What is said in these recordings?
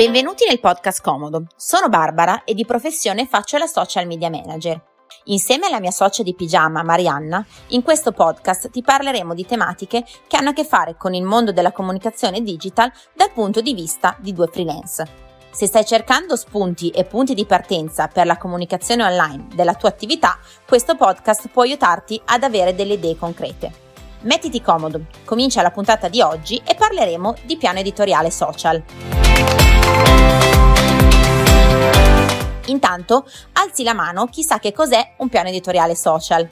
Benvenuti nel podcast Comodo. Sono Barbara e di professione faccio la social media manager. Insieme alla mia socia di pigiama, Marianna, in questo podcast ti parleremo di tematiche che hanno a che fare con il mondo della comunicazione digital dal punto di vista di due freelance. Se stai cercando spunti e punti di partenza per la comunicazione online della tua attività, questo podcast può aiutarti ad avere delle idee concrete. Mettiti comodo, comincia la puntata di oggi e parleremo di piano editoriale social. Intanto, alzi la mano chi sa che cos'è un piano editoriale social.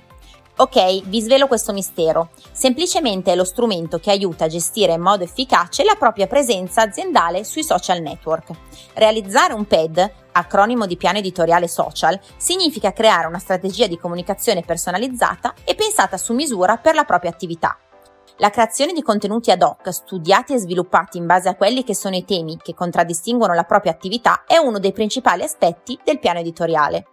Ok, vi svelo questo mistero. Semplicemente è lo strumento che aiuta a gestire in modo efficace la propria presenza aziendale sui social network. Realizzare un PED, acronimo di piano editoriale social, significa creare una strategia di comunicazione personalizzata e pensata su misura per la propria attività. La creazione di contenuti ad hoc, studiati e sviluppati in base a quelli che sono i temi che contraddistinguono la propria attività, è uno dei principali aspetti del piano editoriale.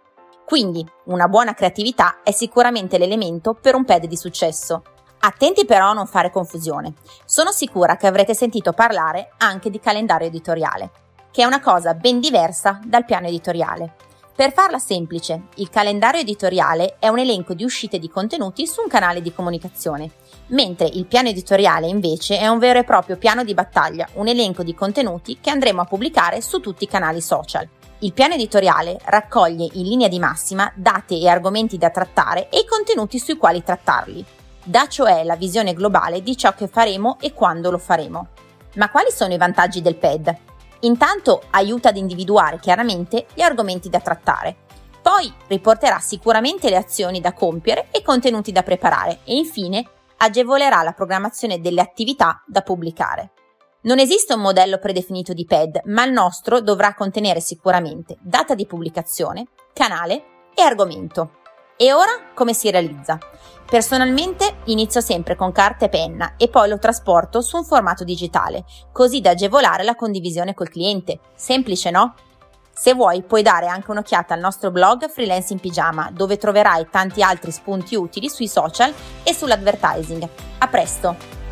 Quindi, una buona creatività è sicuramente l'elemento per un PED di successo. Attenti però a non fare confusione. Sono sicura che avrete sentito parlare anche di calendario editoriale, che è una cosa ben diversa dal piano editoriale. Per farla semplice, il calendario editoriale è un elenco di uscite di contenuti su un canale di comunicazione, mentre il piano editoriale invece è un vero e proprio piano di battaglia, un elenco di contenuti che andremo a pubblicare su tutti i canali social. Il piano editoriale raccoglie in linea di massima date e argomenti da trattare e i contenuti sui quali trattarli. Dà cioè la visione globale di ciò che faremo e quando lo faremo. Ma quali sono i vantaggi del PED? Intanto aiuta ad individuare chiaramente gli argomenti da trattare. Poi riporterà sicuramente le azioni da compiere e i contenuti da preparare e infine agevolerà la programmazione delle attività da pubblicare. Non esiste un modello predefinito di PED, ma il nostro dovrà contenere sicuramente data di pubblicazione, canale e argomento. E ora come si realizza? Personalmente inizio sempre con carta e penna e poi lo trasporto su un formato digitale, così da agevolare la condivisione col cliente. Semplice, no? Se vuoi puoi dare anche un'occhiata al nostro blog Freelance in Pigiama, dove troverai tanti altri spunti utili sui social e sull'advertising. A presto!